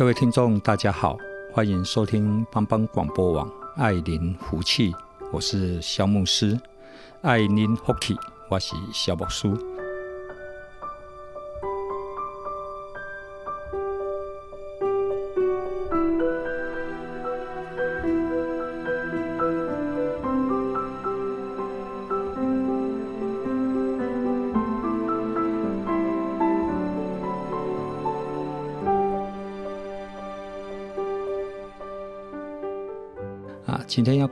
各位听众，大家好，欢迎收听帮帮广播网爱您福气，我是肖牧师，爱您福气，我是肖牧师。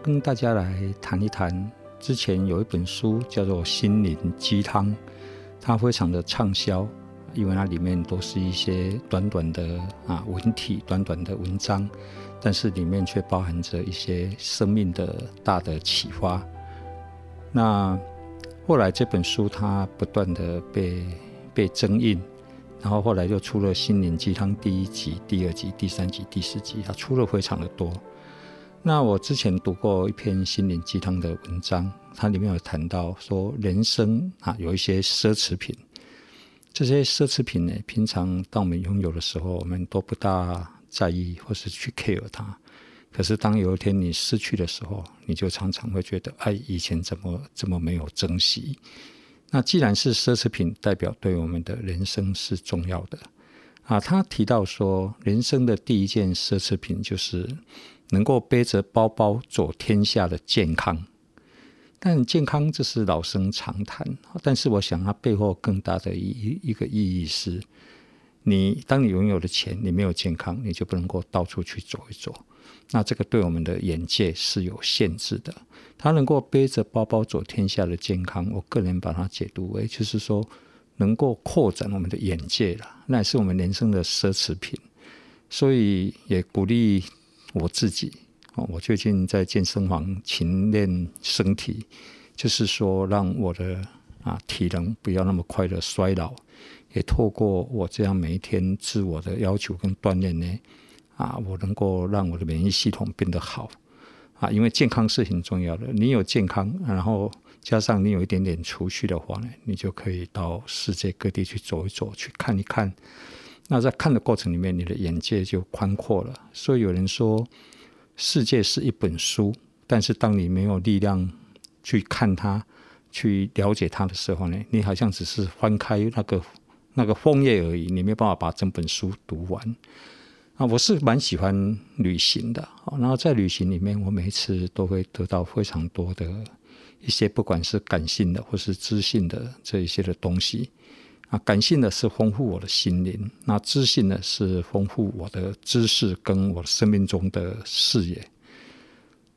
跟大家来谈一谈，之前有一本书叫做《心灵鸡汤》，它非常的畅销，因为它里面都是一些短短的啊文体、短短的文章，但是里面却包含着一些生命的大的启发。那后来这本书它不断的被被增印，然后后来就出了《心灵鸡汤》第一集、第二集、第三集、第四集，它出了非常的多。那我之前读过一篇心灵鸡汤的文章，它里面有谈到说，人生啊有一些奢侈品，这些奢侈品呢，平常当我们拥有的时候，我们都不大在意或是去 care 它。可是当有一天你失去的时候，你就常常会觉得，哎，以前怎么这么没有珍惜？那既然是奢侈品，代表对我们的人生是重要的啊。他提到说，人生的第一件奢侈品就是。能够背着包包走天下的健康，但健康这是老生常谈。但是我想，它背后更大的一一个意义是：你当你拥有了钱，你没有健康，你就不能够到处去走一走。那这个对我们的眼界是有限制的。它能够背着包包走天下的健康，我个人把它解读为，就是说能够扩展我们的眼界了，那也是我们人生的奢侈品。所以也鼓励。我自己，我最近在健身房勤练身体，就是说让我的啊体能不要那么快的衰老，也透过我这样每一天自我的要求跟锻炼呢，啊，我能够让我的免疫系统变得好啊，因为健康是很重要的。你有健康，然后加上你有一点点储蓄的话呢，你就可以到世界各地去走一走，去看一看。那在看的过程里面，你的眼界就宽阔了。所以有人说，世界是一本书，但是当你没有力量去看它、去了解它的时候呢，你好像只是翻开那个那个枫叶而已，你没有办法把整本书读完。啊，我是蛮喜欢旅行的，然后在旅行里面，我每一次都会得到非常多的一些，不管是感性的或是知性的这一些的东西。啊，感性的是丰富我的心灵，那知性的是丰富我的知识跟我生命中的视野。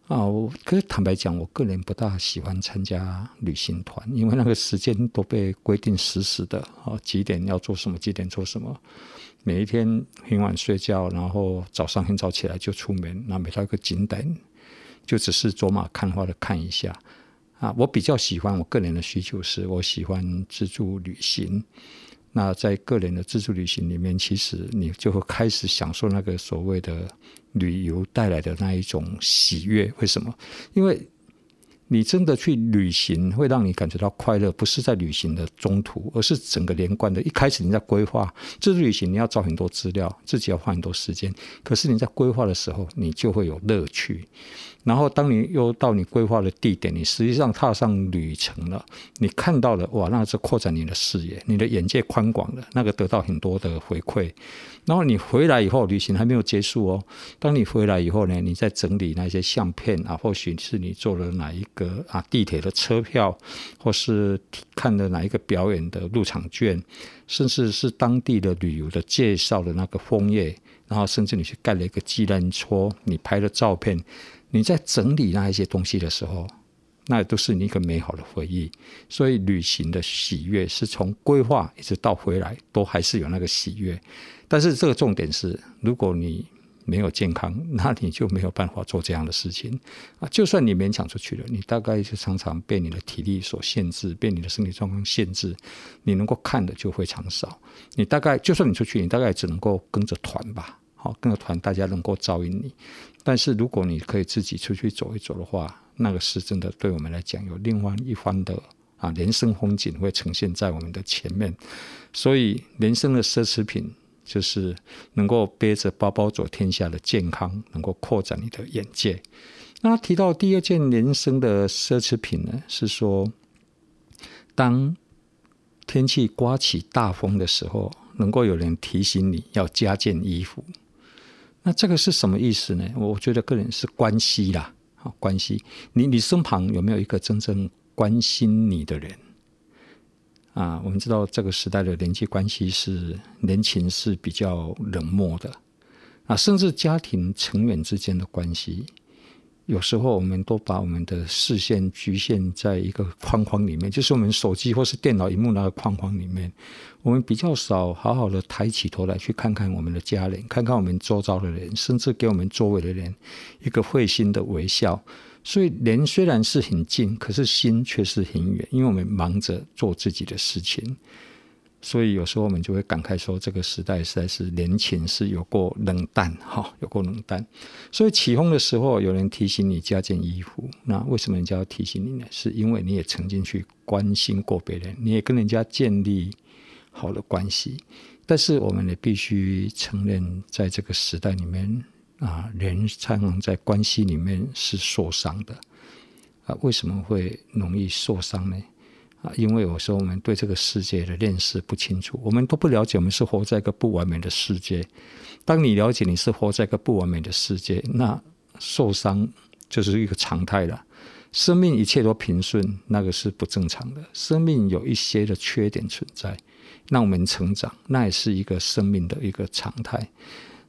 啊，我可是坦白讲，我个人不大喜欢参加旅行团，因为那个时间都被规定死死的啊，几点要做什么，几点做什么，每一天很晚睡觉，然后早上很早起来就出门，那每到一个景点就只是走马看花的看一下。啊，我比较喜欢，我个人的需求是我喜欢自助旅行。那在个人的自助旅行里面，其实你就会开始享受那个所谓的旅游带来的那一种喜悦。为什么？因为你真的去旅行，会让你感觉到快乐，不是在旅行的中途，而是整个连贯的。一开始你在规划自助旅行，你要找很多资料，自己要花很多时间。可是你在规划的时候，你就会有乐趣。然后，当你又到你规划的地点，你实际上踏上旅程了，你看到了哇，那是扩展你的视野，你的眼界宽广了，那个得到很多的回馈。然后你回来以后，旅行还没有结束哦。当你回来以后呢，你在整理那些相片啊，或许是你坐了哪一个啊地铁的车票，或是看了哪一个表演的入场券，甚至是当地的旅游的介绍的那个枫叶。然后甚至你去盖了一个纪念戳，你拍了照片，你在整理那一些东西的时候，那都是你一个美好的回忆。所以旅行的喜悦是从规划一直到回来，都还是有那个喜悦。但是这个重点是，如果你没有健康，那你就没有办法做这样的事情啊！就算你勉强出去了，你大概就常常被你的体力所限制，被你的身体状况限制，你能够看的就非常少。你大概就算你出去，你大概只能够跟着团吧，好，跟着团大家能够照应你。但是如果你可以自己出去走一走的话，那个是真的对我们来讲有另外一番的啊人生风景会呈现在我们的前面。所以人生的奢侈品。就是能够背着包包走天下的健康，能够扩展你的眼界。那提到第二件人生的奢侈品呢，是说，当天气刮起大风的时候，能够有人提醒你要加件衣服。那这个是什么意思呢？我觉得个人是关系啦，好关系。你你身旁有没有一个真正关心你的人？啊，我们知道这个时代的人际关系是人情是比较冷漠的，啊，甚至家庭成员之间的关系，有时候我们都把我们的视线局限在一个框框里面，就是我们手机或是电脑荧幕那个框框里面，我们比较少好好的抬起头来去看看我们的家人，看看我们周遭的人，甚至给我们周围的人一个会心的微笑。所以人虽然是很近，可是心却是很远，因为我们忙着做自己的事情。所以有时候我们就会感慨说，这个时代实在是人情是有过冷淡，哈，有过冷淡。所以起哄的时候，有人提醒你加件衣服，那为什么人家要提醒你呢？是因为你也曾经去关心过别人，你也跟人家建立好的关系。但是我们也必须承认，在这个时代里面。啊，人常常在关系里面是受伤的啊。为什么会容易受伤呢？啊，因为有时候我们对这个世界的认识不清楚，我们都不了解，我们是活在一个不完美的世界。当你了解你是活在一个不完美的世界，那受伤就是一个常态了。生命一切都平顺，那个是不正常的。生命有一些的缺点存在，让我们成长，那也是一个生命的一个常态。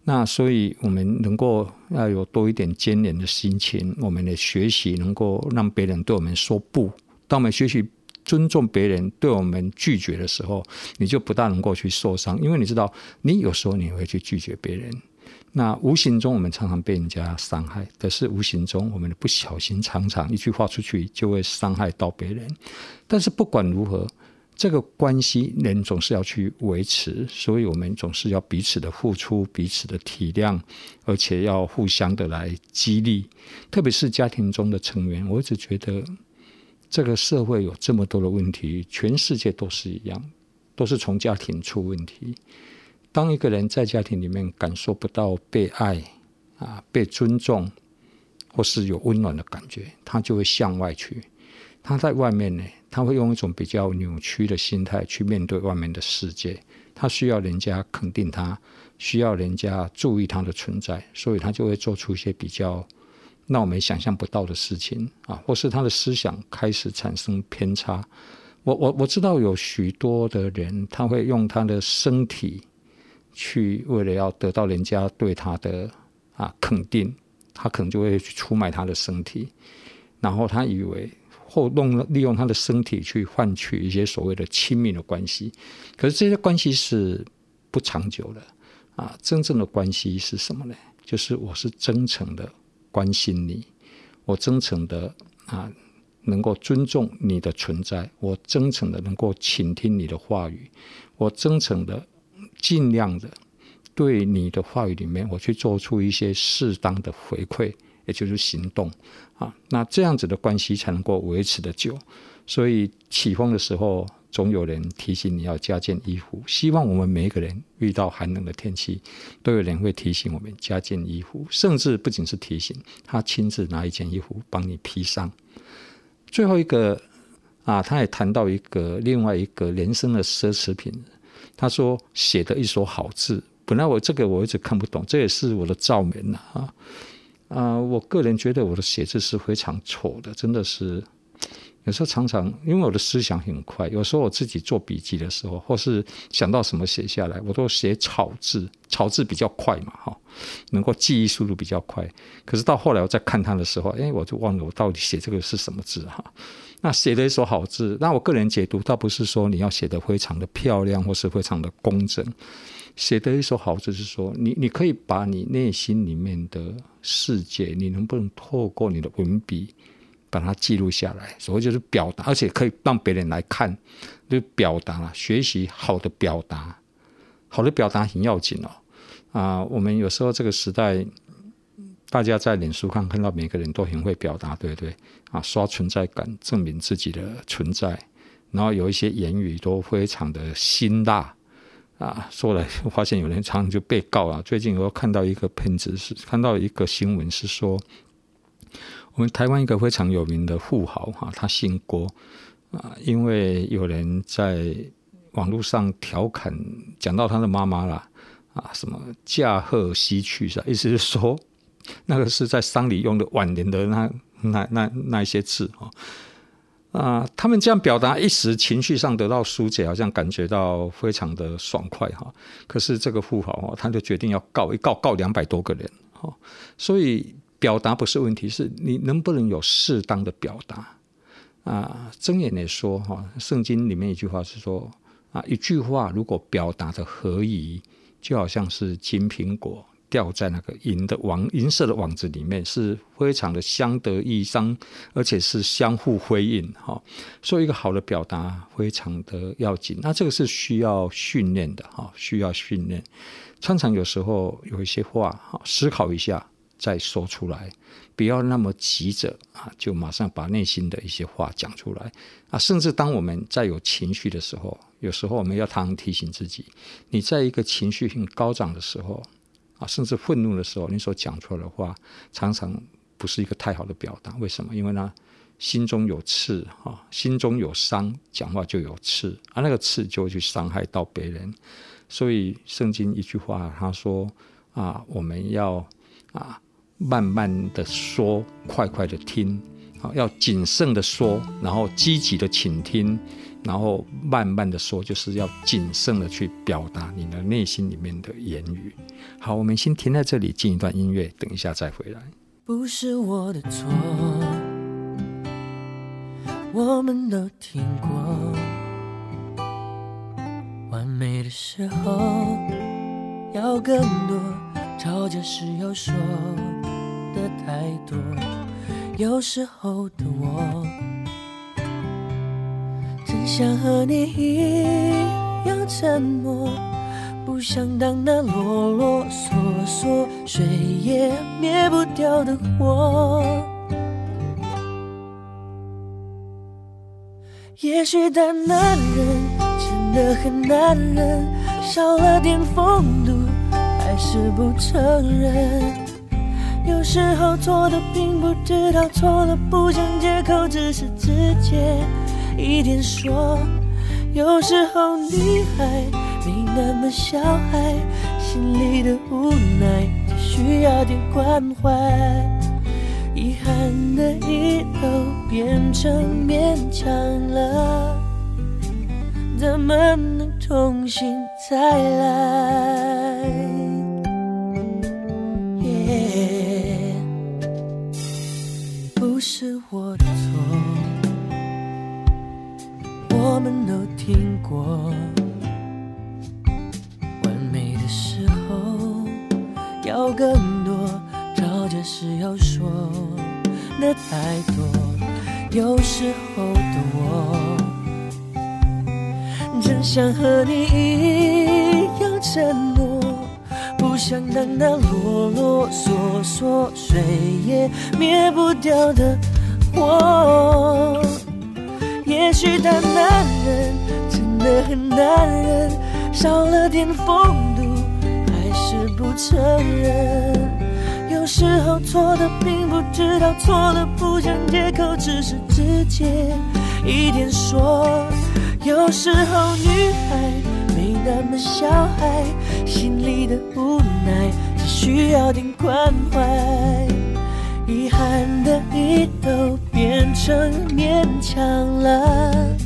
那所以，我们能够要有多一点坚韧的心情，我们的学习能够让别人对我们说不。当我们学习尊重别人对我们拒绝的时候，你就不大能够去受伤，因为你知道，你有时候你会去拒绝别人。那无形中我们常常被人家伤害，可是无形中我们的不小心常常一句话出去就会伤害到别人。但是不管如何。这个关系人总是要去维持，所以我们总是要彼此的付出，彼此的体谅，而且要互相的来激励。特别是家庭中的成员，我一直觉得这个社会有这么多的问题，全世界都是一样，都是从家庭出问题。当一个人在家庭里面感受不到被爱啊、被尊重，或是有温暖的感觉，他就会向外去。他在外面呢，他会用一种比较扭曲的心态去面对外面的世界。他需要人家肯定他，需要人家注意他的存在，所以他就会做出一些比较那我们想象不到的事情啊，或是他的思想开始产生偏差。我我我知道有许多的人，他会用他的身体去为了要得到人家对他的啊肯定，他可能就会去出卖他的身体，然后他以为。或用利用他的身体去换取一些所谓的亲密的关系，可是这些关系是不长久的啊！真正的关系是什么呢？就是我是真诚的关心你，我真诚的啊能够尊重你的存在，我真诚的能够倾听你的话语，我真诚的尽量的对你的话语里面，我去做出一些适当的回馈。也就是行动啊，那这样子的关系才能够维持得久。所以起风的时候，总有人提醒你要加件衣服。希望我们每一个人遇到寒冷的天气，都有人会提醒我们加件衣服，甚至不仅是提醒，他亲自拿一件衣服帮你披上。最后一个啊，他也谈到一个另外一个人生的奢侈品。他说写的一手好字，本来我这个我一直看不懂，这也是我的罩门啊。啊、我个人觉得我的写字是非常丑的，真的是有时候常常因为我的思想很快，有时候我自己做笔记的时候，或是想到什么写下来，我都写草字，草字比较快嘛，哈，能够记忆速度比较快。可是到后来我再看它的时候，哎，我就忘了我到底写这个是什么字哈。那写了一手好字，那我个人解读倒不是说你要写得非常的漂亮，或是非常的工整。写的一手好字是说，你你可以把你内心里面的世界，你能不能透过你的文笔把它记录下来？所谓就是表达，而且可以让别人来看，就表达，学习好的表达，好的表达很要紧哦。啊，我们有时候这个时代，大家在脸书看看到每个人都很会表达，对不对？啊，刷存在感，证明自己的存在，然后有一些言语都非常的辛辣。啊，说来发现有人常常就被告啊。最近我看到一个喷子，是看到一个新闻，是说我们台湾一个非常有名的富豪哈，他姓郭啊，因为有人在网络上调侃，讲到他的妈妈啦，啊，什么驾鹤西去是吧？意思是说，那个是在丧礼用的晚年的那那那那一些字啊。啊，他们这样表达，一时情绪上得到疏解，好像感觉到非常的爽快哈。可是这个富豪哈，他就决定要告一告，告两百多个人哈。所以表达不是问题，是你能不能有适当的表达啊？睁眼来说哈，圣经里面一句话是说啊，一句话如果表达的合宜，就好像是金苹果。掉在那个银的网银色的网子里面，是非常的相得益彰，而且是相互辉映哈。所以一个好的表达非常的要紧，那这个是需要训练的哈，需要训练。常常有时候有一些话哈，思考一下再说出来，不要那么急着啊，就马上把内心的一些话讲出来啊。甚至当我们在有情绪的时候，有时候我们要常常提醒自己，你在一个情绪很高涨的时候。啊，甚至愤怒的时候，你所讲出来的话，常常不是一个太好的表达。为什么？因为呢，心中有刺，哈，心中有伤，讲话就有刺，啊，那个刺就会去伤害到别人。所以圣经一句话，他说啊，我们要啊，慢慢的说，快快的听，啊，要谨慎的说，然后积极的倾听。然后慢慢的说，就是要谨慎的去表达你的内心里面的言语。好，我们先停在这里，进一段音乐，等一下再回来。不是我的错，我们都听过，完美的时候要更多，吵架时要说的太多，有时候的我。想和你一样沉默，不想当那啰啰嗦嗦、谁也灭不掉的火。也许大男人真的很难忍，少了点风度，还是不承认。有时候错的并不知道错了，不想借口，只是直接。一点说，有时候女孩没那么小孩，心里的无奈需要点关怀。遗憾的意都变成勉强了，怎么能重新再来是我的错。我们都听过，完美的时候要更多，吵架时要说的太多。有时候的我，真想和你一样沉默，不想当那啰啰嗦嗦、谁也灭不掉的火。也许大男人真的很男人，少了点风度，还是不承认。有时候错的并不知道错了，不想借口，只是直接一点说。有时候女孩没那么小孩，心里的无奈只需要点关怀。遗憾的已都变成勉强了，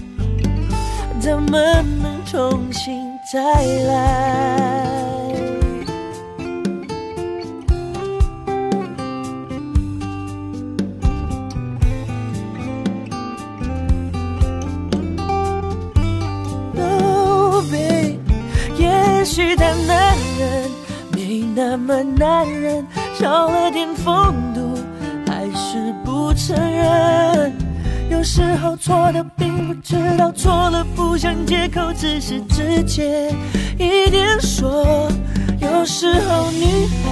怎么能重新再来？那么男人，少了点风度，还是不承认。有时候错的并不知道错了，不想借口，只是直接一点说。有时候女孩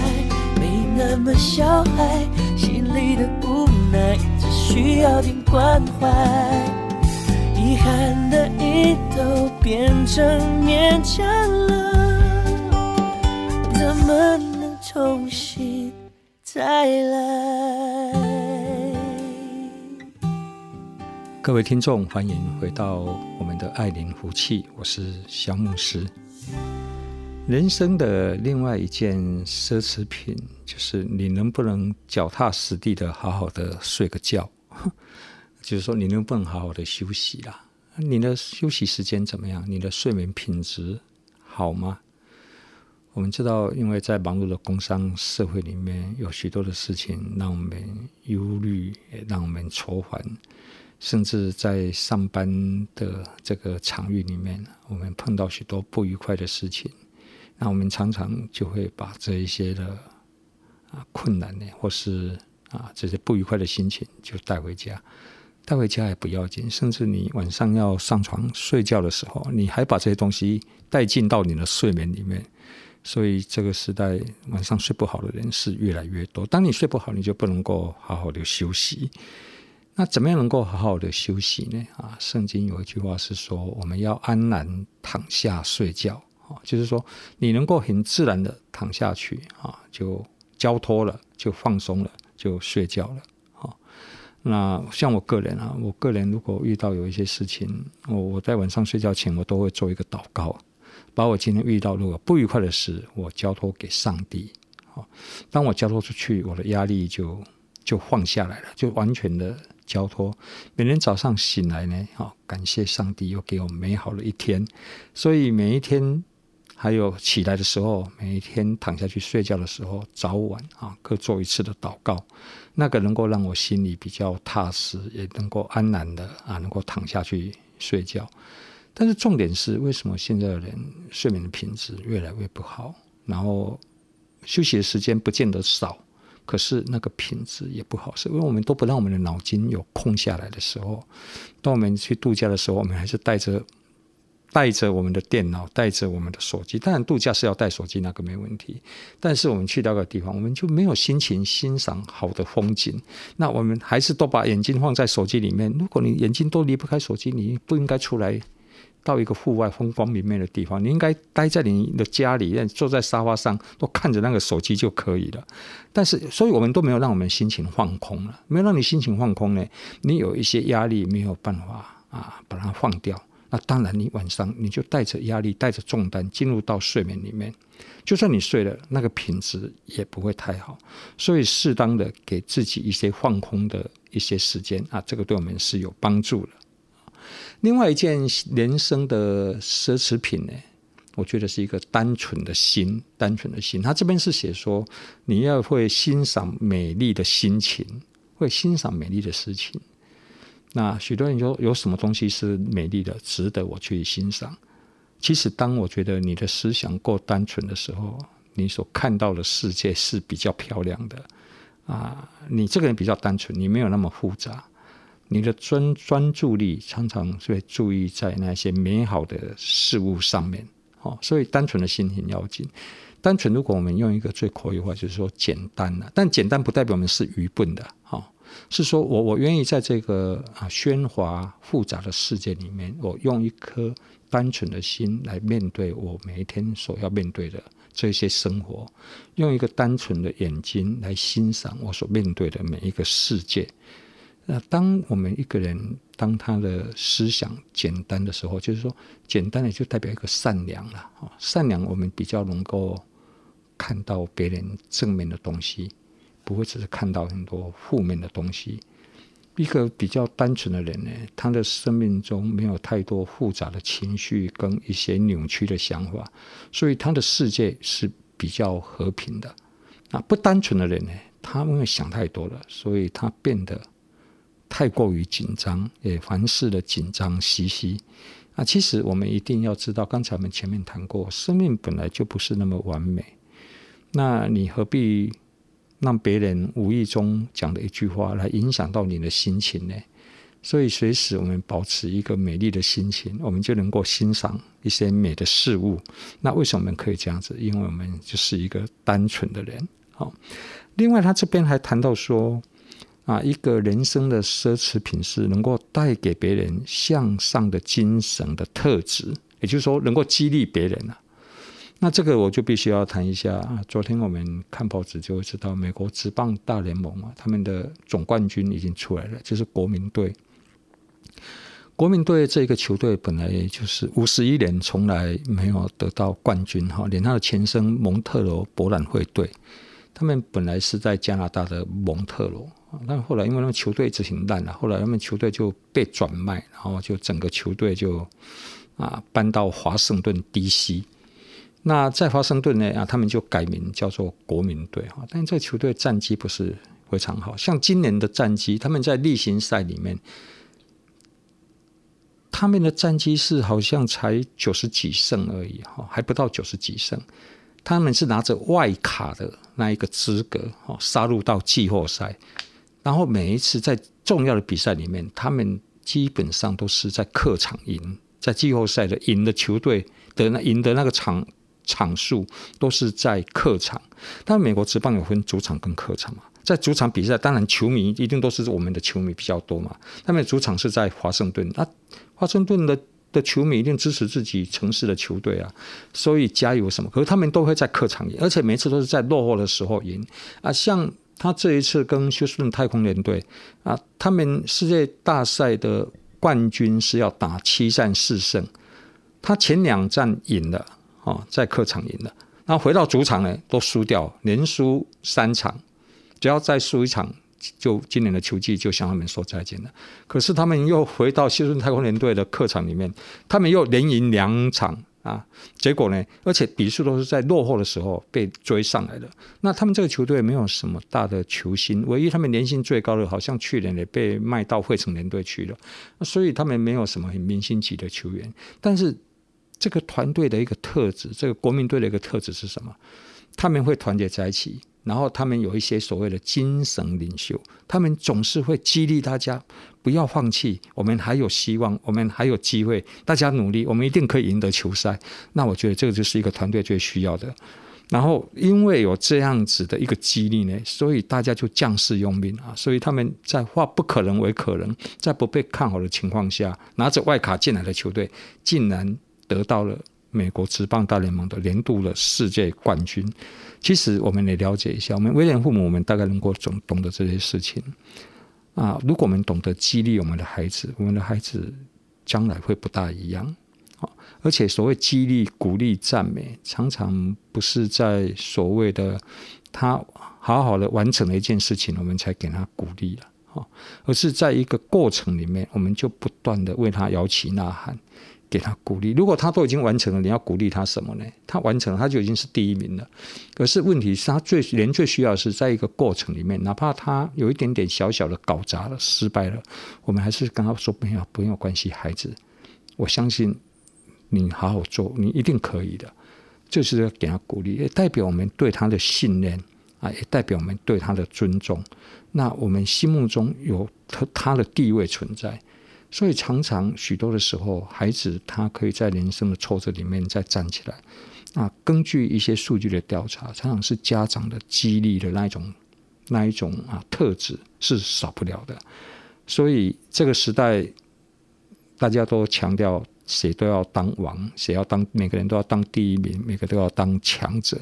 没那么小孩，心里的无奈只需要点关怀。遗憾的一都变成勉强了。怎么能重新再来？各位听众，欢迎回到我们的爱莲福气，我是萧牧师。人生的另外一件奢侈品，就是你能不能脚踏实地的好好的睡个觉？就是说，你能不能好好的休息啦？你的休息时间怎么样？你的睡眠品质好吗？我们知道，因为在忙碌的工商社会里面，有许多的事情让我们忧虑，也让我们愁烦，甚至在上班的这个场域里面，我们碰到许多不愉快的事情，那我们常常就会把这一些的啊困难呢，或是啊这些不愉快的心情就带回家，带回家也不要紧，甚至你晚上要上床睡觉的时候，你还把这些东西带进到你的睡眠里面。所以这个时代晚上睡不好的人是越来越多。当你睡不好，你就不能够好好的休息。那怎么样能够好好的休息呢？啊，圣经有一句话是说，我们要安然躺下睡觉。啊，就是说你能够很自然的躺下去，啊，就交托了，就放松了，就睡觉了。啊，那像我个人啊，我个人如果遇到有一些事情，我我在晚上睡觉前，我都会做一个祷告。把我今天遇到如果不愉快的事，我交托给上帝。好，当我交托出去，我的压力就就放下来了，就完全的交托。每天早上醒来呢，好，感谢上帝又给我美好的一天。所以每一天，还有起来的时候，每一天躺下去睡觉的时候，早晚啊各做一次的祷告，那个能够让我心里比较踏实，也能够安然的啊，能够躺下去睡觉。但是重点是，为什么现在的人睡眠的品质越来越不好？然后休息的时间不见得少，可是那个品质也不好，是因为我们都不让我们的脑筋有空下来的时候。当我们去度假的时候，我们还是带着带着我们的电脑，带着我们的手机。当然，度假是要带手机，那个没问题。但是我们去到个地方，我们就没有心情欣赏好的风景。那我们还是都把眼睛放在手机里面。如果你眼睛都离不开手机，你不应该出来。到一个户外风光明媚的地方，你应该待在你的家里，坐在沙发上，都看着那个手机就可以了。但是，所以我们都没有让我们心情放空了，没有让你心情放空呢，你有一些压力没有办法啊把它放掉。那当然，你晚上你就带着压力，带着重担进入到睡眠里面，就算你睡了，那个品质也不会太好。所以，适当的给自己一些放空的一些时间啊，这个对我们是有帮助的。另外一件人生的奢侈品呢，我觉得是一个单纯的心，单纯的心。他这边是写说，你要会欣赏美丽的心情，会欣赏美丽的事情。那许多人说，有什么东西是美丽的，值得我去欣赏？其实，当我觉得你的思想够单纯的时候，你所看到的世界是比较漂亮的啊。你这个人比较单纯，你没有那么复杂。你的专专注力常常是会注意在那些美好的事物上面，哦，所以单纯的心很要紧。单纯，如果我们用一个最口语化，就是说简单了。但简单不代表我们是愚笨的，哈，是说我我愿意在这个啊喧哗复杂的世界里面，我用一颗单纯的心来面对我每一天所要面对的这些生活，用一个单纯的眼睛来欣赏我所面对的每一个世界。那当我们一个人当他的思想简单的时候，就是说简单的就代表一个善良了。善良我们比较能够看到别人正面的东西，不会只是看到很多负面的东西。一个比较单纯的人呢，他的生命中没有太多复杂的情绪跟一些扭曲的想法，所以他的世界是比较和平的。那不单纯的人呢，他因为想太多了，所以他变得太过于紧张，也凡事的紧张兮兮。啊，其实我们一定要知道，刚才我们前面谈过，生命本来就不是那么完美。那你何必？让别人无意中讲的一句话来影响到你的心情呢？所以随时我们保持一个美丽的心情，我们就能够欣赏一些美的事物。那为什么我们可以这样子？因为我们就是一个单纯的人。好，另外他这边还谈到说，啊，一个人生的奢侈品是能够带给别人向上的精神的特质，也就是说能够激励别人啊。那这个我就必须要谈一下啊！昨天我们看报纸就会知道，美国职棒大联盟啊，他们的总冠军已经出来了，就是国民队。国民队这个球队本来就是五十一年从来没有得到冠军哈，连他的前身蒙特罗博览会队，他们本来是在加拿大的蒙特罗，但后来因为他们球队一直挺烂了，后来他们球队就被转卖，然后就整个球队就啊搬到华盛顿 DC。那在华盛顿呢啊，他们就改名叫做国民队哈，但这个球队战绩不是非常好，像今年的战绩，他们在例行赛里面，他们的战绩是好像才九十几胜而已哈，还不到九十几胜，他们是拿着外卡的那一个资格哈，杀入到季后赛，然后每一次在重要的比赛里面，他们基本上都是在客场赢，在季后赛的赢的球队的那赢的那个场。场数都是在客场，但美国职棒有分主场跟客场嘛，在主场比赛，当然球迷一定都是我们的球迷比较多嘛。他们主场是在华盛顿，那华盛顿的的球迷一定支持自己城市的球队啊，所以加油什么。可是他们都会在客场赢，而且每次都是在落后的时候赢啊。像他这一次跟休斯顿太空联队啊，他们世界大赛的冠军是要打七战四胜，他前两战赢了。哦，在客场赢了，然后回到主场呢，都输掉，连输三场，只要再输一场，就今年的球季就向他们说再见了。可是他们又回到休斯顿太空联队的客场里面，他们又连赢两场啊，结果呢，而且比数都是在落后的时候被追上来的。那他们这个球队没有什么大的球星，唯一他们年薪最高的，好像去年也被卖到费城联队去了，所以他们没有什么很明星级的球员，但是。这个团队的一个特质，这个国民队的一个特质是什么？他们会团结在一起，然后他们有一些所谓的精神领袖，他们总是会激励大家不要放弃，我们还有希望，我们还有机会，大家努力，我们一定可以赢得球赛。那我觉得这个就是一个团队最需要的。然后因为有这样子的一个激励呢，所以大家就将士用命啊，所以他们在化不可能为可能，在不被看好的情况下，拿着外卡进来的球队，竟然。得到了美国职棒大联盟的年度的世界冠军。其实我们也了解一下，我们为人父母，我们大概能够懂懂得这些事情啊。如果我们懂得激励我们的孩子，我们的孩子将来会不大一样。而且所谓激励、鼓励、赞美，常常不是在所谓的他好好的完成了一件事情，我们才给他鼓励了，而是在一个过程里面，我们就不断的为他摇旗呐喊。给他鼓励。如果他都已经完成了，你要鼓励他什么呢？他完成了，他就已经是第一名了。可是问题是，他最人最需要的是在一个过程里面，哪怕他有一点点小小的搞砸了、失败了，我们还是跟他说：“没有，没有关系，孩子，我相信你好好做，你一定可以的。”就是要给他鼓励，也代表我们对他的信任啊，也代表我们对他的尊重。那我们心目中有他他的地位存在。所以常常许多的时候，孩子他可以在人生的挫折里面再站起来。啊，根据一些数据的调查，常常是家长的激励的那一种、那一种啊特质是少不了的。所以这个时代，大家都强调谁都要当王，谁要当每个人都要当第一名，每个都要当强者。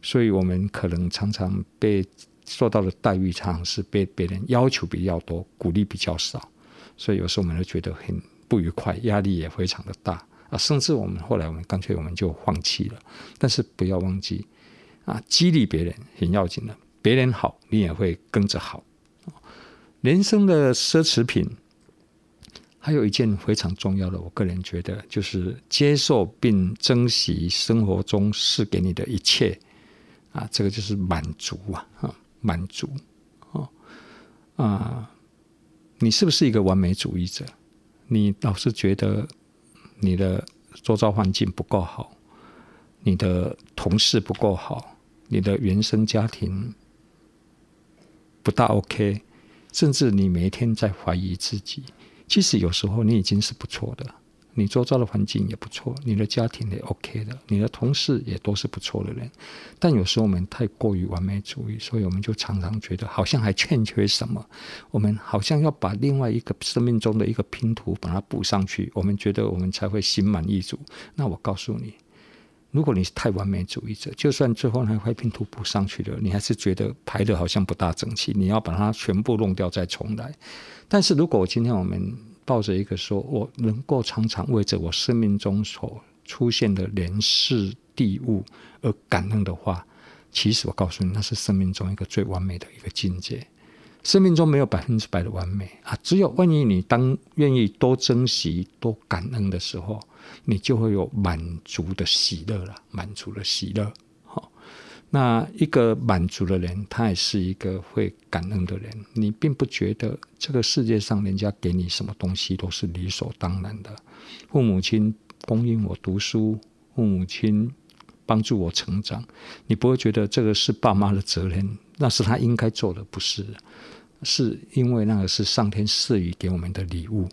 所以我们可能常常被受到的待遇，常常是被别人要求比较多，鼓励比较少。所以有时候我们会觉得很不愉快，压力也非常的大啊，甚至我们后来我们干脆我们就放弃了。但是不要忘记啊，激励别人很要紧的，别人好你也会跟着好。人生的奢侈品，还有一件非常重要的，我个人觉得就是接受并珍惜生活中赐给你的一切啊，这个就是满足啊，啊，满足啊啊！你是不是一个完美主义者？你老是觉得你的周遭环境不够好，你的同事不够好，你的原生家庭不大 OK，甚至你每天在怀疑自己。其实有时候你已经是不错的，你周遭的环境也不错，你的家庭也 OK 的，你的同事也都是不错的人。但有时候我们太过于完美主义，所以我们就常常觉得好像还欠缺什么，我们好像要把另外一个生命中的一个拼图把它补上去，我们觉得我们才会心满意足。那我告诉你。如果你是太完美主义者，就算最后那块拼图补上去了，你还是觉得排的好像不大整齐，你要把它全部弄掉再重来。但是如果今天我们抱着一个说，我能够常常为着我生命中所出现的人事地物而感恩的话，其实我告诉你，那是生命中一个最完美的一个境界。生命中没有百分之百的完美啊，只有万一你当愿意多珍惜、多感恩的时候。你就会有满足的喜乐了，满足的喜乐。那一个满足的人，他也是一个会感恩的人。你并不觉得这个世界上人家给你什么东西都是理所当然的。父母亲供应我读书，父母亲帮助我成长，你不会觉得这个是爸妈的责任，那是他应该做的，不是？是因为那个是上天赐予给我们的礼物。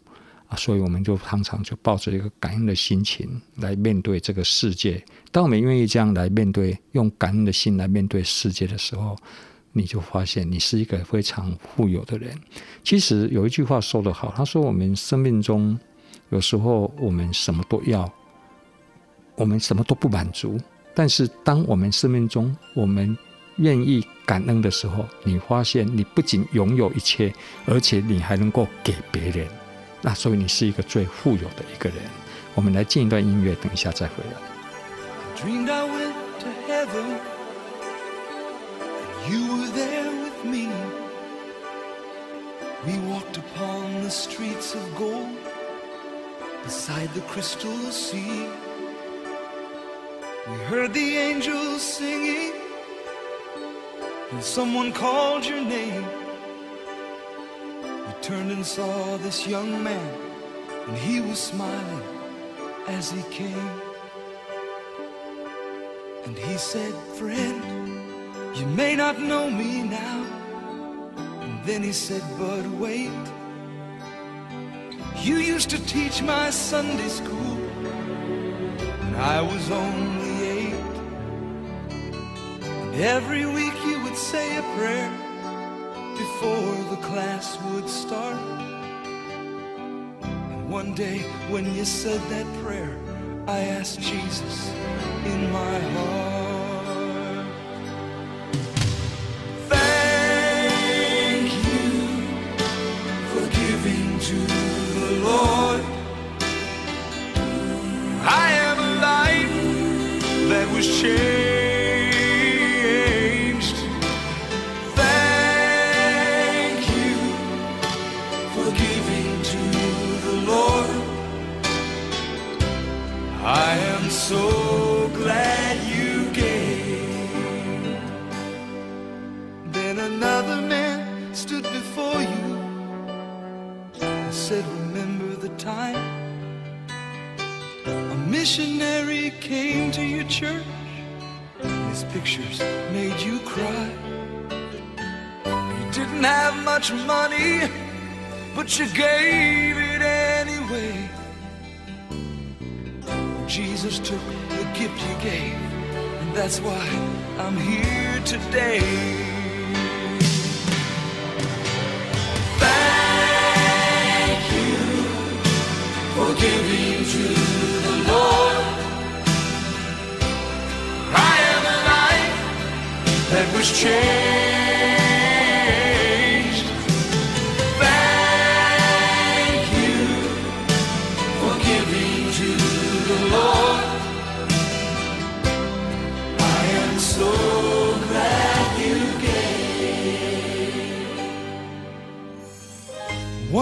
啊，所以我们就常常就抱着一个感恩的心情来面对这个世界。当我们愿意这样来面对，用感恩的心来面对世界的时候，你就发现你是一个非常富有的人。其实有一句话说得好，他说：“我们生命中有时候我们什么都要，我们什么都不满足。但是当我们生命中我们愿意感恩的时候，你发现你不仅拥有一切，而且你还能够给别人。”那所以你是一个最富有的一个人。我们来进一段音乐，等一下再回来。Dreamed I went to heaven, you were there with me. We walked upon the streets of gold, beside the crystal sea. We heard the angels singing, and someone called your name. Turned and saw this young man, and he was smiling as he came. And he said, Friend, you may not know me now. And then he said, But wait. You used to teach my Sunday school when I was only eight. And every week you would say a prayer before the class would start. And one day when you said that prayer, I asked Jesus in my heart. Thank you for giving to the Lord. I am a that was changed.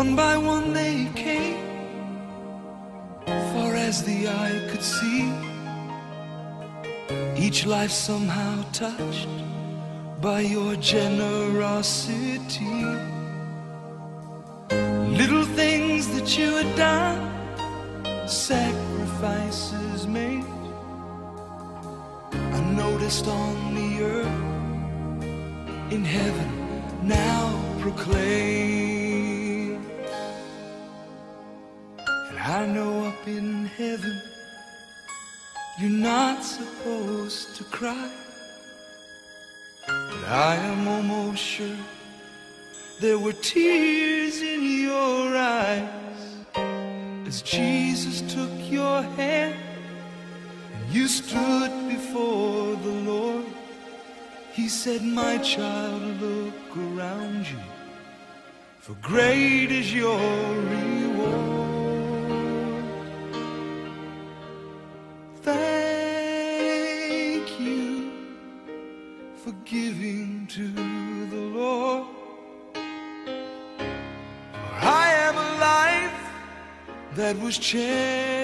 One by one they came, far as the eye could see. Each life somehow touched by your generosity. Little things that you had done, sacrifices made. I noticed on the earth, in heaven, now proclaim. I know up in heaven, you're not supposed to cry. But I am almost sure there were tears in your eyes as Jesus took your hand and you stood before the Lord. He said, My child, look around you, for great is your reward. Giving to the Lord. For I have a life that was changed.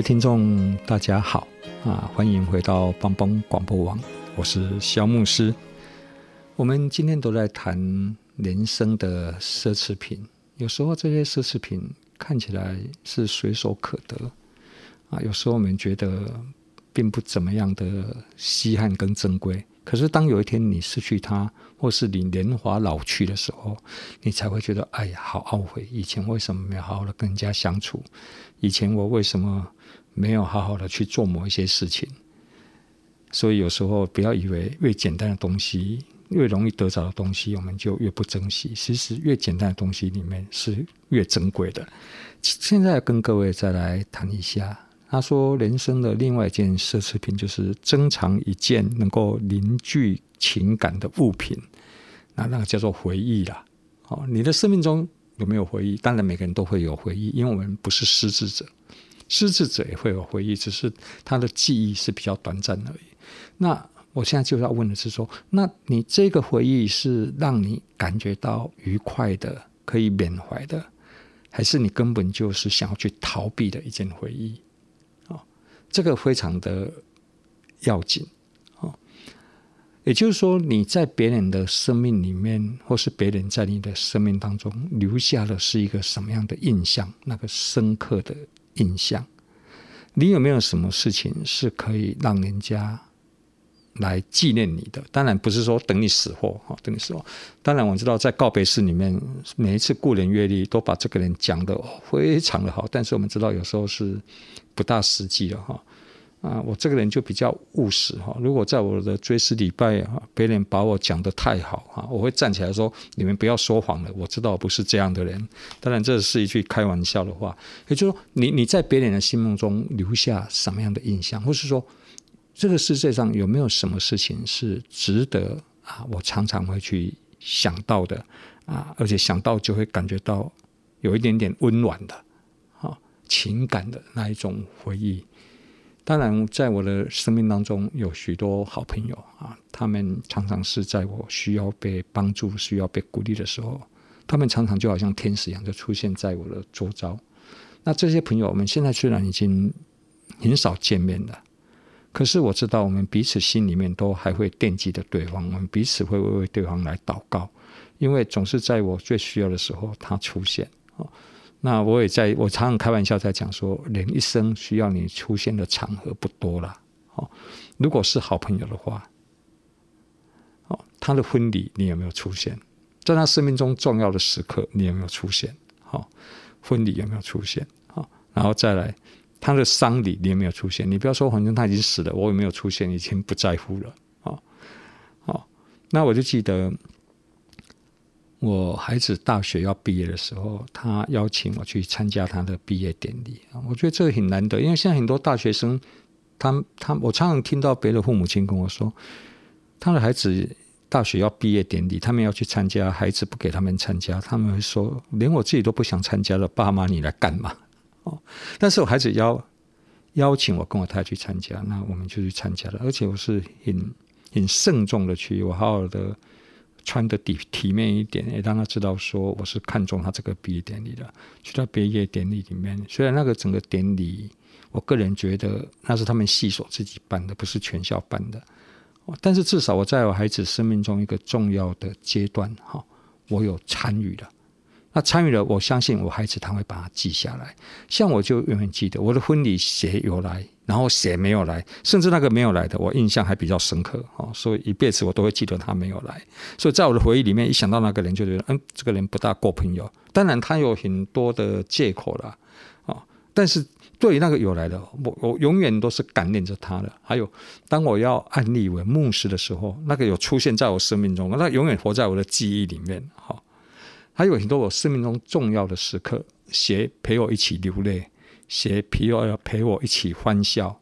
位听众，大家好啊！欢迎回到帮帮广播网，我是肖牧师。我们今天都在谈人生的奢侈品，有时候这些奢侈品看起来是随手可得啊，有时候我们觉得并不怎么样的稀罕跟珍贵。可是当有一天你失去它，或是你年华老去的时候，你才会觉得，哎呀，好懊悔！以前为什么没有好好的跟人家相处？以前我为什么没有好好的去做某一些事情？所以有时候不要以为越简单的东西，越容易得着的东西，我们就越不珍惜。其实越简单的东西里面是越珍贵的。现在跟各位再来谈一下。他说：“人生的另外一件奢侈品，就是珍藏一件能够凝聚情感的物品，那那个叫做回忆啦。哦，你的生命中有没有回忆？当然，每个人都会有回忆，因为我们不是失智者，失智者也会有回忆，只是他的记忆是比较短暂而已。那我现在就要问的是说，那你这个回忆是让你感觉到愉快的，可以缅怀的，还是你根本就是想要去逃避的一件回忆？”这个非常的要紧，哦，也就是说，你在别人的生命里面，或是别人在你的生命当中留下的是一个什么样的印象？那个深刻的印象，你有没有什么事情是可以让人家来纪念你的？当然不是说等你死后，哈，等你死后。当然我知道，在告别式里面，每一次故人阅历都把这个人讲得非常的好，但是我们知道有时候是。不大实际了哈啊！我这个人就比较务实哈。如果在我的追思礼拜啊，别人把我讲得太好哈，我会站起来说：“你们不要说谎了，我知道我不是这样的人。”当然，这是一句开玩笑的话。也就是说，你你在别人的心目中留下什么样的印象，或是说，这个世界上有没有什么事情是值得啊？我常常会去想到的啊，而且想到就会感觉到有一点点温暖的啊。情感的那一种回忆，当然，在我的生命当中有许多好朋友啊，他们常常是在我需要被帮助、需要被鼓励的时候，他们常常就好像天使一样，就出现在我的周遭。那这些朋友，我们现在虽然已经很少见面了，可是我知道，我们彼此心里面都还会惦记着对方，我们彼此会为对方来祷告，因为总是在我最需要的时候他出现。哦，那我也在我常常开玩笑在讲说，人一生需要你出现的场合不多了。哦，如果是好朋友的话，哦，他的婚礼你有没有出现？在他生命中重要的时刻你有没有出现？好，婚礼有没有出现？好，然后再来他的丧礼你有没有出现？你不要说反正他已经死了，我有没有出现已经不在乎了。好，好，那我就记得。我孩子大学要毕业的时候，他邀请我去参加他的毕业典礼啊，我觉得这个很难得，因为现在很多大学生，他他我常常听到别的父母亲跟我说，他的孩子大学要毕业典礼，他们要去参加，孩子不给他们参加，他们会说，连我自己都不想参加了，爸妈你来干嘛？哦，但是我孩子邀邀请我跟我太太去参加，那我们就去参加了，而且我是很很慎重的去，我好好的。穿的体体面一点，也让他知道说我是看重他这个毕业典礼的。去到毕业典礼里面，虽然那个整个典礼，我个人觉得那是他们系所自己办的，不是全校办的。但是至少我在我孩子生命中一个重要的阶段，哈，我有参与了。那参与了，我相信我孩子他会把它记下来。像我就永远记得我的婚礼谁有来，然后谁没有来，甚至那个没有来的，我印象还比较深刻哦。所以一辈子我都会记得他没有来。所以在我的回忆里面，一想到那个人，就觉得嗯，这个人不大够朋友。当然他有很多的借口了啊。但是对于那个有来的，我我永远都是感念着他的。还有当我要按立为牧师的时候，那个有出现在我生命中，那永远活在我的记忆里面。好。还有很多我生命中重要的时刻，谁陪我一起流泪，谁陪我要陪我一起欢笑，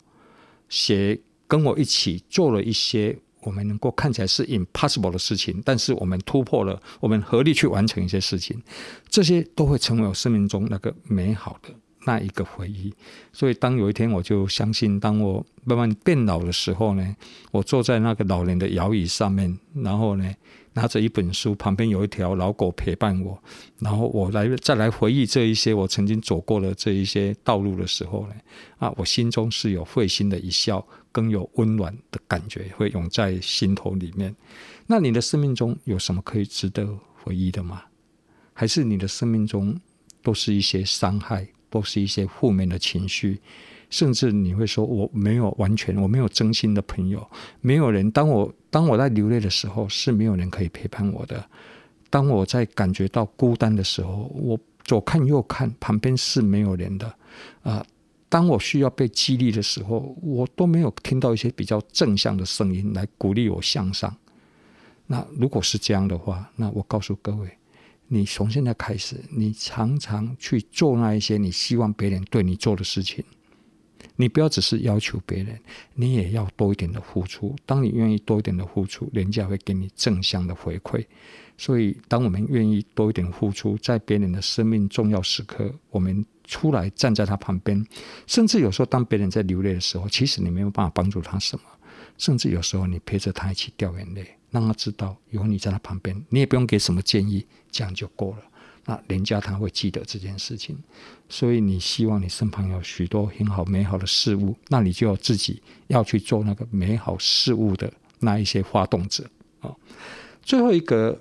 谁跟我一起做了一些我们能够看起来是 impossible 的事情，但是我们突破了，我们合力去完成一些事情，这些都会成为我生命中那个美好的那一个回忆。所以，当有一天我就相信，当我慢慢变老的时候呢，我坐在那个老人的摇椅上面，然后呢。拿着一本书，旁边有一条老狗陪伴我，然后我来再来回忆这一些我曾经走过的这一些道路的时候呢，啊，我心中是有会心的一笑，更有温暖的感觉会涌在心头里面。那你的生命中有什么可以值得回忆的吗？还是你的生命中都是一些伤害，都是一些负面的情绪？甚至你会说，我没有完全，我没有真心的朋友，没有人。当我当我在流泪的时候，是没有人可以陪伴我的。当我在感觉到孤单的时候，我左看右看，旁边是没有人的。啊、当我需要被激励的时候，我都没有听到一些比较正向的声音来鼓励我向上。那如果是这样的话，那我告诉各位，你从现在开始，你常常去做那一些你希望别人对你做的事情。你不要只是要求别人，你也要多一点的付出。当你愿意多一点的付出，人家会给你正向的回馈。所以，当我们愿意多一点付出，在别人的生命重要时刻，我们出来站在他旁边。甚至有时候，当别人在流泪的时候，其实你没有办法帮助他什么。甚至有时候，你陪着他一起掉眼泪，让他知道有你在他旁边，你也不用给什么建议，这样就够了。那人家他会记得这件事情，所以你希望你身旁有许多很好美好的事物，那你就要自己要去做那个美好事物的那一些发动者啊。最后一个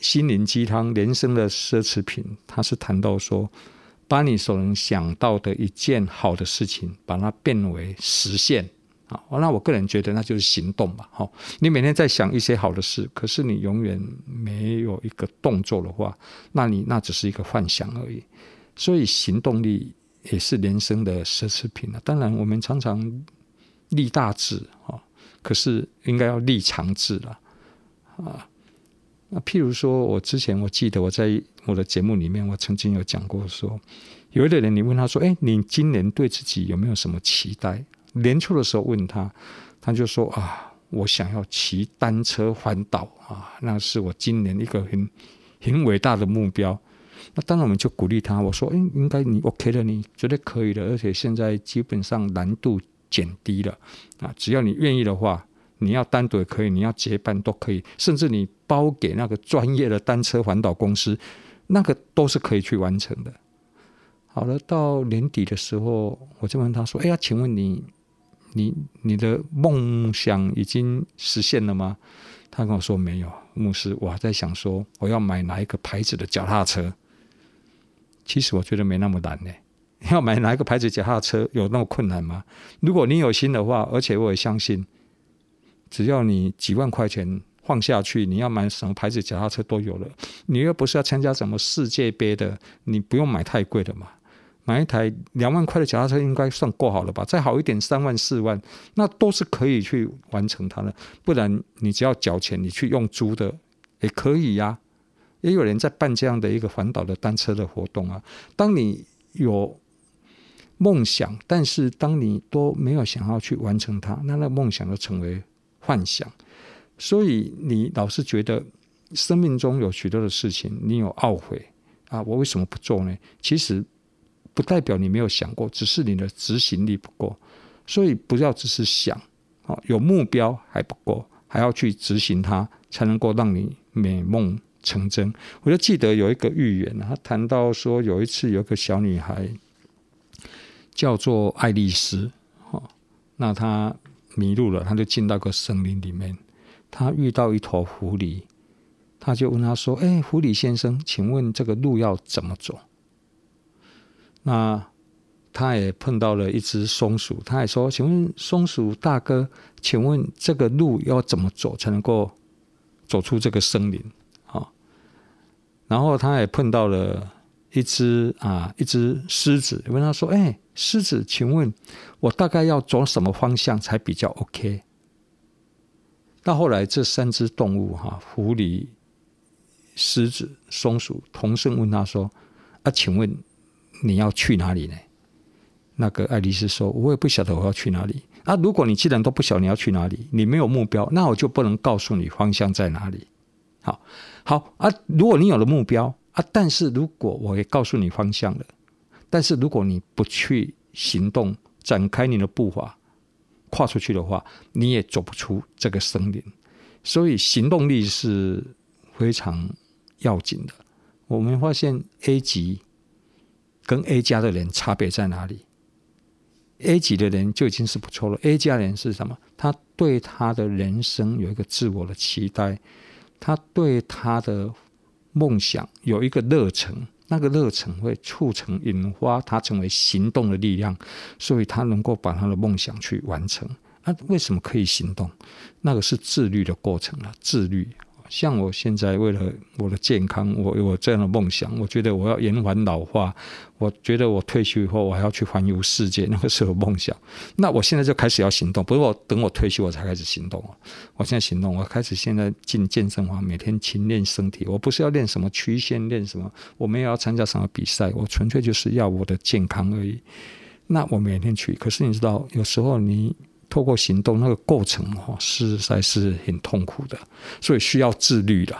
心灵鸡汤，人生的奢侈品，他是谈到说，把你所能想到的一件好的事情，把它变为实现。那我个人觉得那就是行动吧。好，你每天在想一些好的事，可是你永远没有一个动作的话，那你那只是一个幻想而已。所以行动力也是人生的奢侈品啊。当然，我们常常立大志啊，可是应该要立长志了啊。那譬如说，我之前我记得我在我的节目里面，我曾经有讲过说，有一个人你问他说：“哎，你今年对自己有没有什么期待？”年初的时候问他，他就说啊，我想要骑单车环岛啊，那是我今年一个很很伟大的目标。那当然我们就鼓励他，我说，哎，应该你 OK 的，你绝对可以的，而且现在基本上难度减低了啊，只要你愿意的话，你要单独也可以，你要结伴都可以，甚至你包给那个专业的单车环岛公司，那个都是可以去完成的。好了，到年底的时候，我就问他说，哎呀，请问你？你你的梦想已经实现了吗？他跟我说没有，牧师，我还在想说我要买哪一个牌子的脚踏车。其实我觉得没那么难呢。要买哪一个牌子脚踏车有那么困难吗？如果你有心的话，而且我也相信，只要你几万块钱放下去，你要买什么牌子脚踏车都有了。你又不是要参加什么世界杯的，你不用买太贵的嘛。买一台两万块的脚踏车应该算够好了吧？再好一点，三万四万，那都是可以去完成它的。不然你只要缴钱，你去用租的也可以呀、也有人在办这样的一个环岛的单车的活动啊。当你有梦想，但是当你都没有想要去完成它，那那梦想就成为幻想。所以你老是觉得生命中有许多的事情，你有懊悔啊，我为什么不做呢？其实不代表你没有想过，只是你的执行力不够。所以不要只是想啊，有目标还不够，还要去执行它，才能够让你美梦成真。我就记得有一个寓言，他谈到说，有一次有个小女孩。叫做爱丽丝，哦，那她迷路了，她就进到个森林里面，她遇到一头狐狸，她就问他说：“哎，狐狸先生，请问这个路要怎么走？”那他也碰到了一只松鼠，他也说：“请问松鼠大哥，请问这个路要怎么走才能够走出这个森林？”啊，然后他也碰到了一只啊，一只狮子，问他说：“哎。”狮子，请问我大概要走什么方向才比较 OK？到后来，这三只动物哈，狐狸、狮子、松鼠同声问他说：“啊，请问你要去哪里呢？”那个爱丽丝说：“我也不晓得我要去哪里。啊，如果你既然都不晓得你要去哪里，你没有目标，那我就不能告诉你方向在哪里。好，好啊，如果你有了目标啊，但是如果我也告诉你方向了。”但是如果你不去行动，展开你的步伐，跨出去的话，你也走不出这个森林。所以行动力是非常要紧的。我们发现 A 级跟 A 加的人差别在哪里？A 级的人就已经是不错了。A 加人是什么？他对他的人生有一个自我的期待，他对他的梦想有一个热忱。那个热忱会促成、引发他成为行动的力量，所以他能够把他的梦想去完成。那为什么可以行动？那个是自律的过程了，自律。像我现在为了我的健康，我有这样的梦想，我觉得我要延缓老化。我觉得我退休以后，我还要去环游世界，那个是我梦想。那我现在就开始要行动，不是我等我退休我才开始行动。我现在行动，我开始现在进健身房，每天勤练身体。我不是要练什么曲线，练什么，我没有要参加什么比赛，我纯粹就是要我的健康而已。那我每天去，可是你知道，有时候你。透过行动，那个过程哈，实在是很痛苦的，所以需要自律的，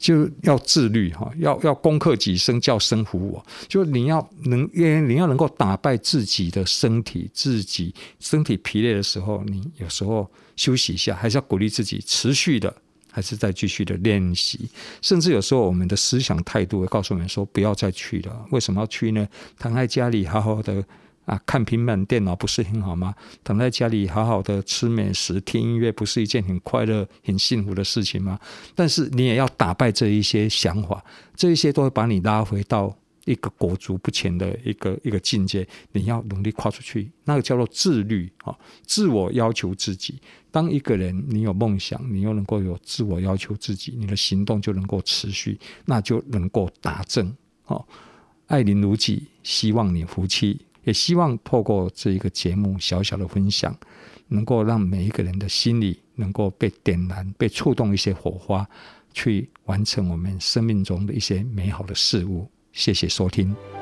就要自律哈，要要攻克己身，叫身服我，就你要能，你要能够打败自己的身体，自己身体疲累的时候，你有时候休息一下，还是要鼓励自己持续的，还是再继续的练习，甚至有时候我们的思想态度会告诉我们说，不要再去了，为什么要去呢？躺在家里好好的。啊，看平板电脑不是很好吗？躺在家里好好的吃美食、听音乐，不是一件很快乐、很幸福的事情吗？但是你也要打败这一些想法，这一些都会把你拉回到一个裹足不前的一个一个境界。你要努力跨出去，那个叫做自律啊，自我要求自己。当一个人你有梦想，你又能够有自我要求自己，你的行动就能够持续，那就能够达正。哦，爱邻如己，希望你福气。也希望透过这一个节目小小的分享，能够让每一个人的心里能够被点燃、被触动一些火花，去完成我们生命中的一些美好的事物。谢谢收听。